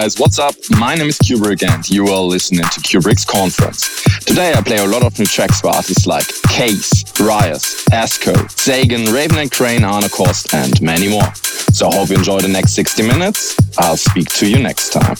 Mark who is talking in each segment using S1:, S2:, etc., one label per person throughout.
S1: guys, what's up? My name is Cuebrick and you are listening to Cuebrick's Conference. Today I play a lot of new tracks for artists like KAAZE, Riot, Asco, Sagan, Raven and Kreyn, Arno Cost and many more. So I hope you enjoy the next 60 minutes. I'll speak to you next time.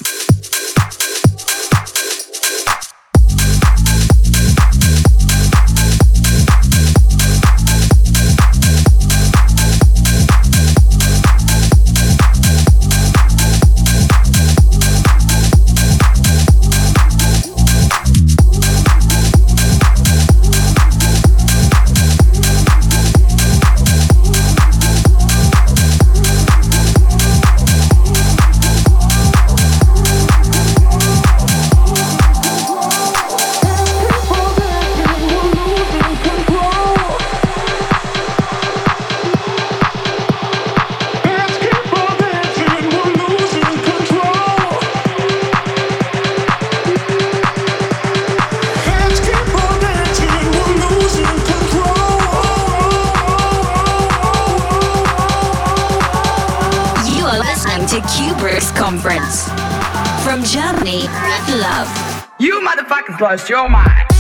S2: Lost your mind.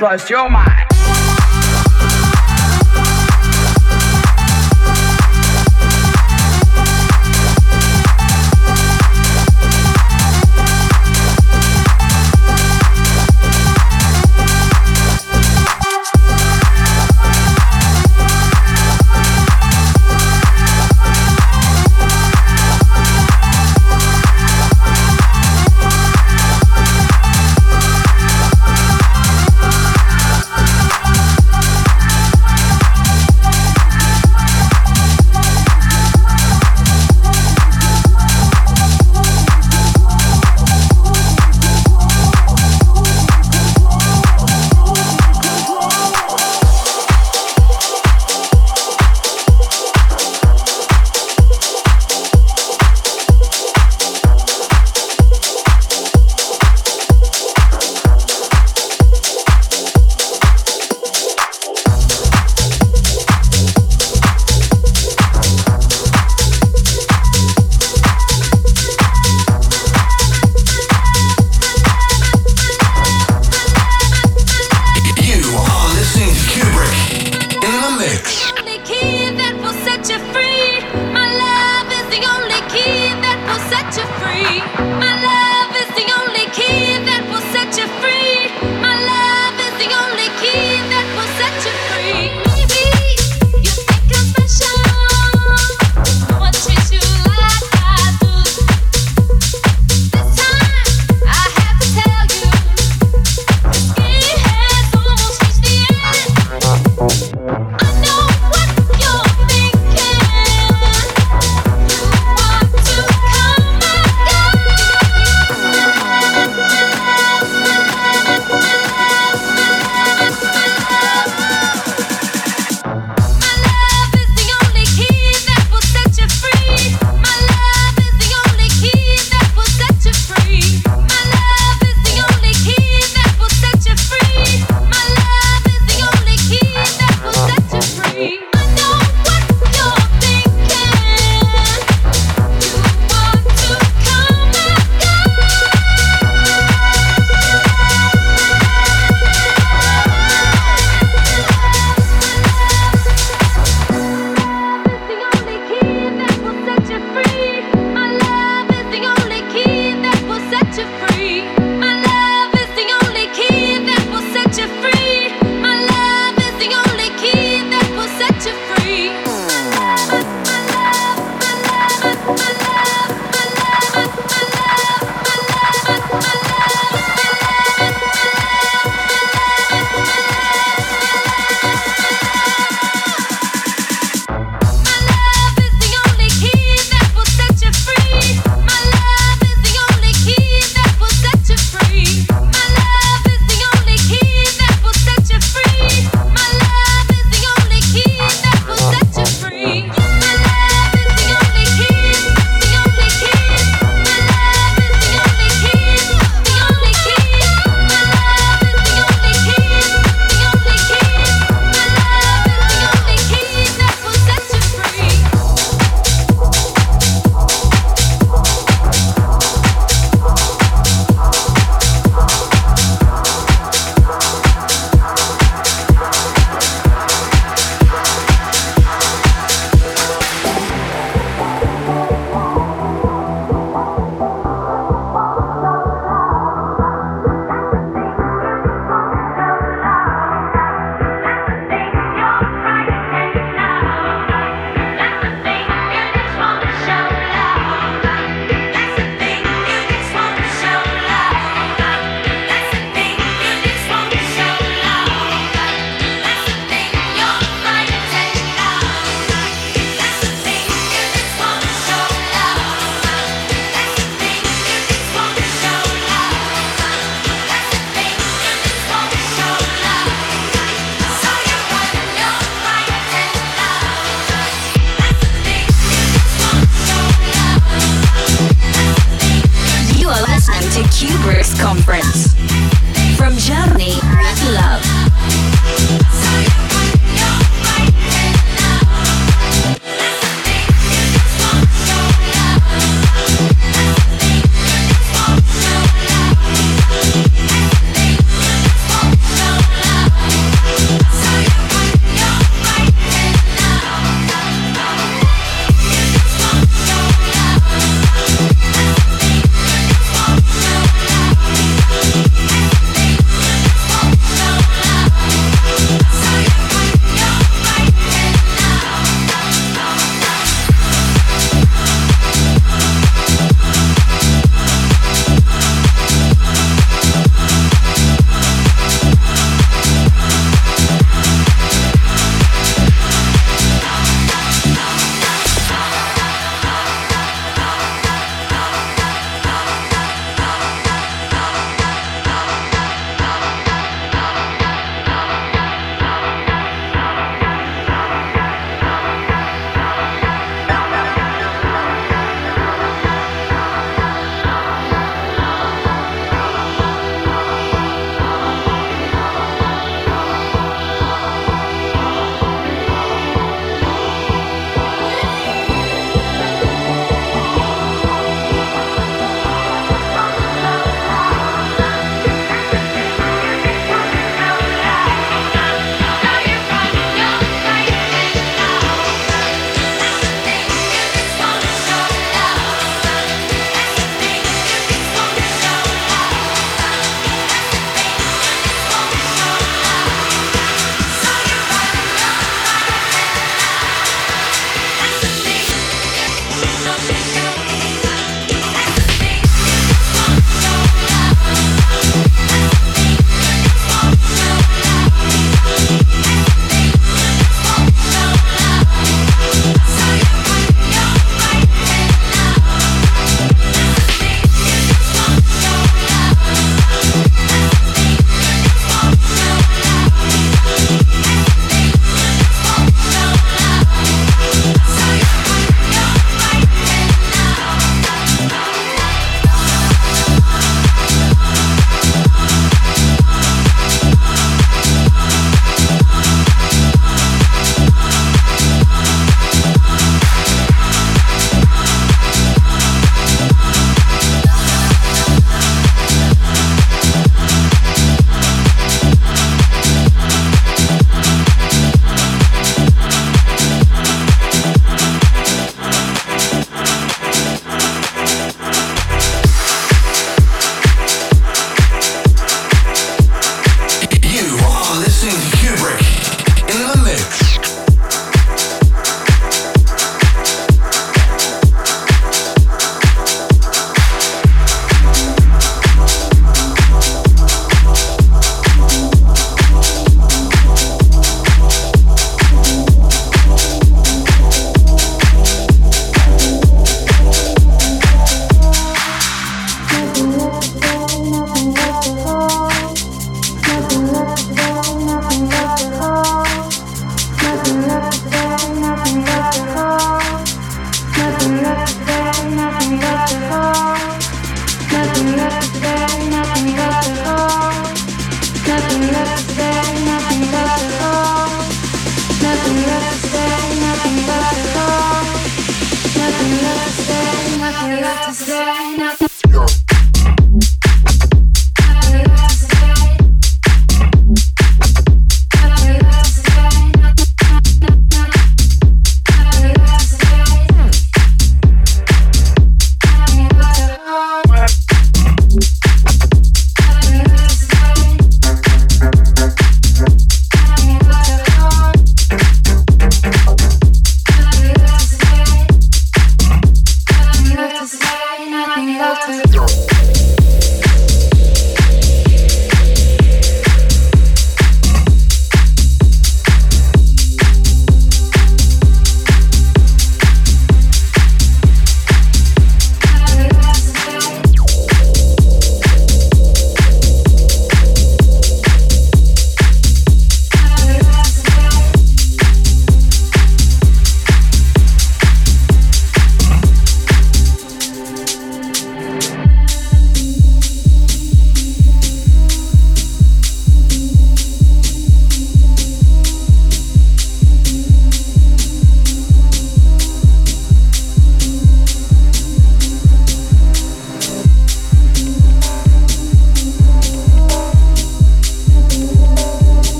S2: Lost your mind.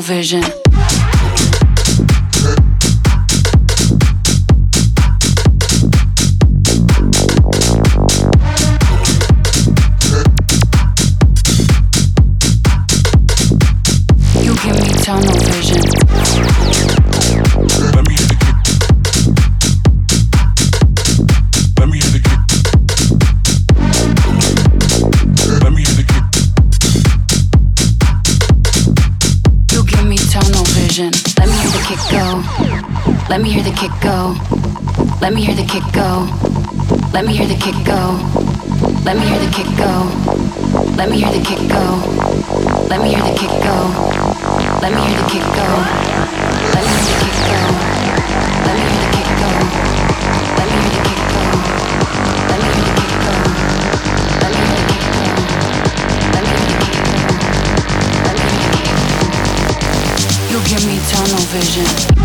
S3: Vision. Me hear the kick go. Let me hear the kick go. Let me hear the kick go. Let me hear the kick go. Let me hear the kick go. Let me hear the kick go. Let me hear the kick go. Let me hear the kick go. Let me hear the kick go. Let me hear the kick go. Let me hear the kick go. Let me hear the kick go. Let me hear the kick go. You give me tunnel vision.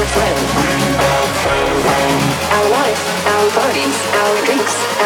S4: our friends, Our life, our bodies, our drinks.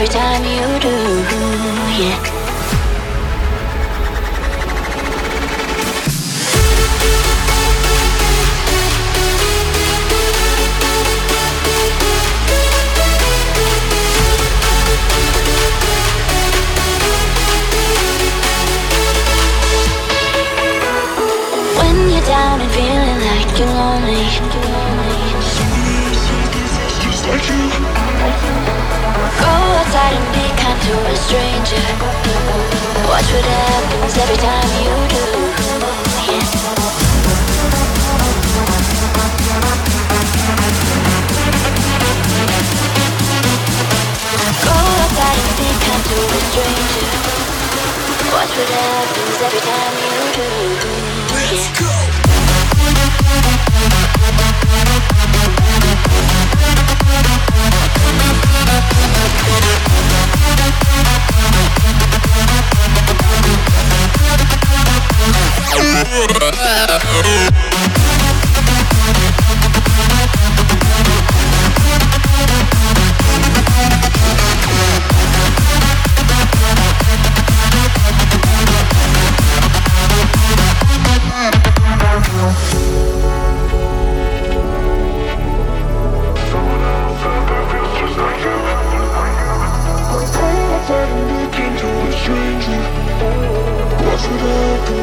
S5: every time you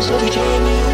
S6: so every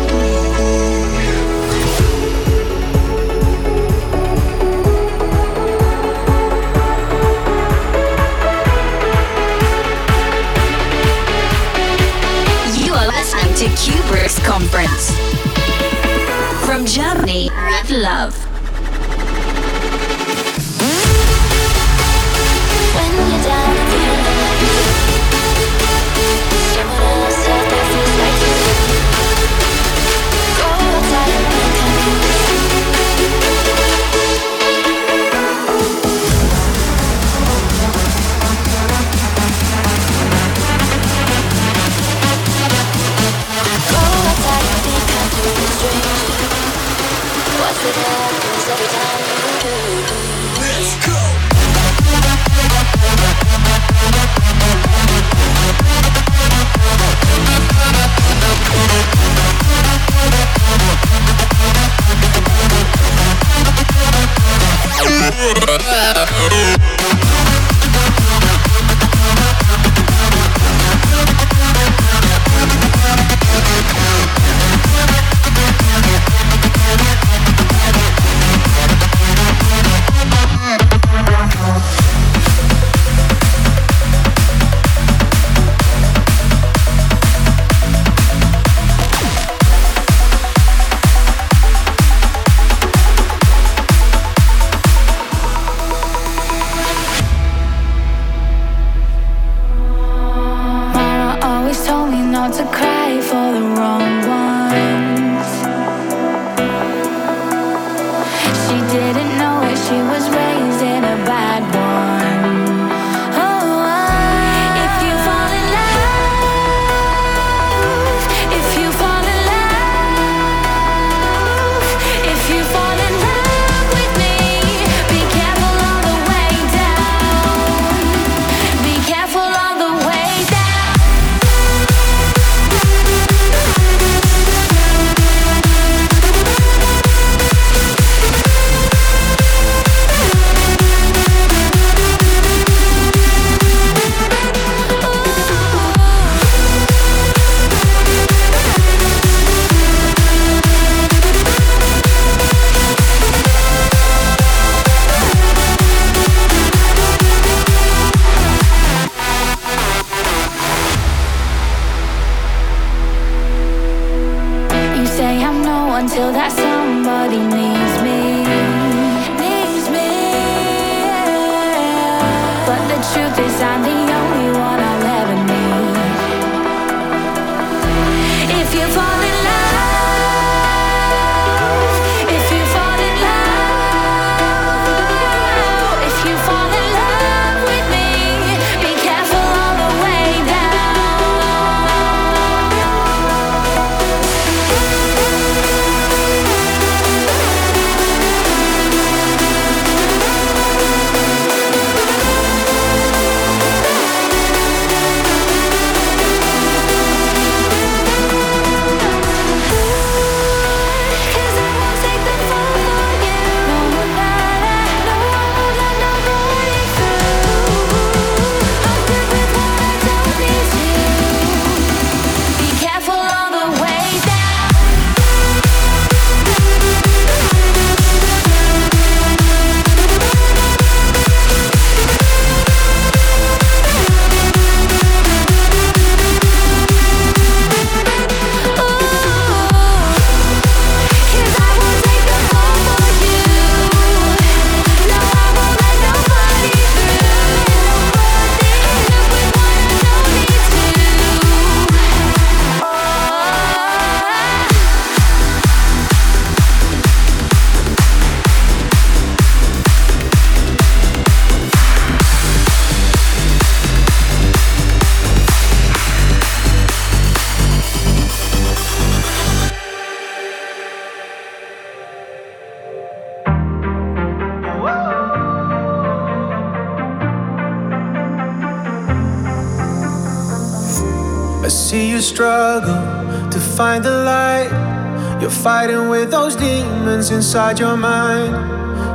S7: fighting with those demons inside your mind.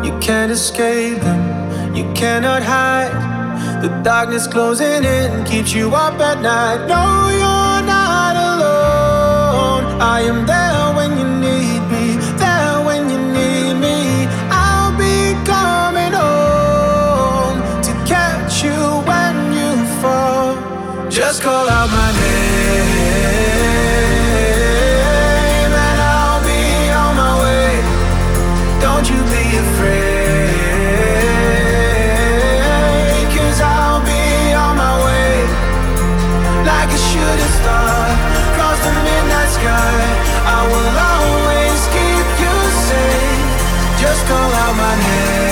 S7: You can't escape them, you cannot hide. The darkness closing in keeps you up at night. No, you're not alone. I am there when you need me, there when you need me. I'll be coming home to catch you when you fall. Just call out my I am there when you need me. There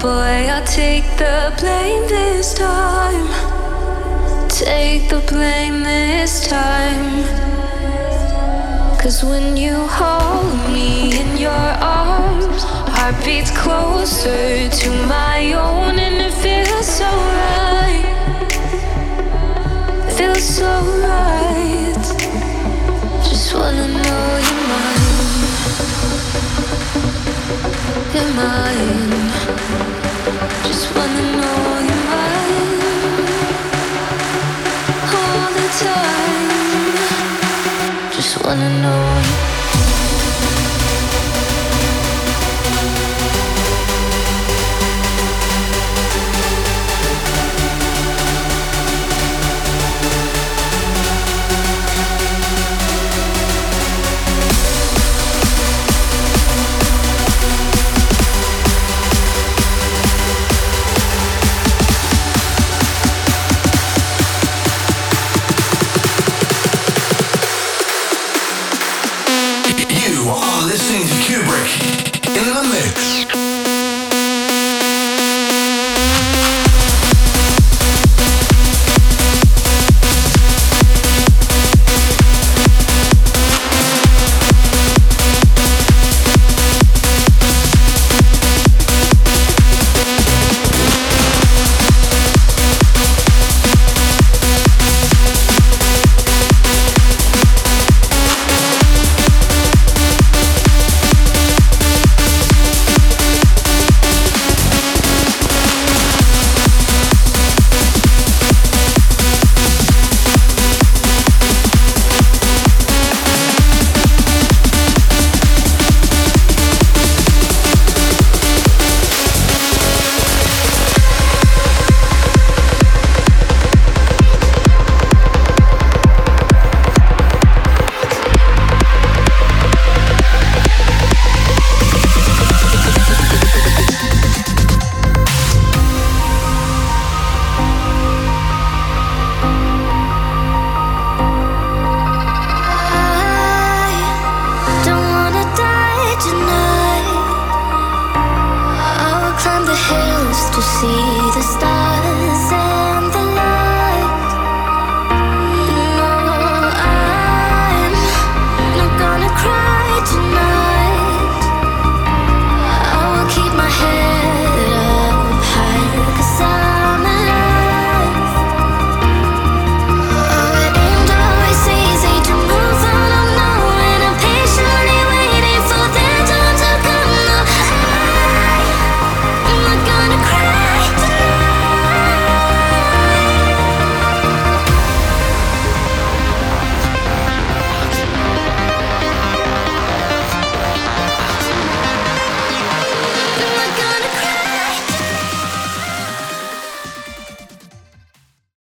S5: boy, I'll take the blame this time. Take the blame this time. Cause when you hold me in your arms, heartbeats closer to my own, and it feels so right. Feels so right. Just wanna know you're mine. You're mine. wanna know.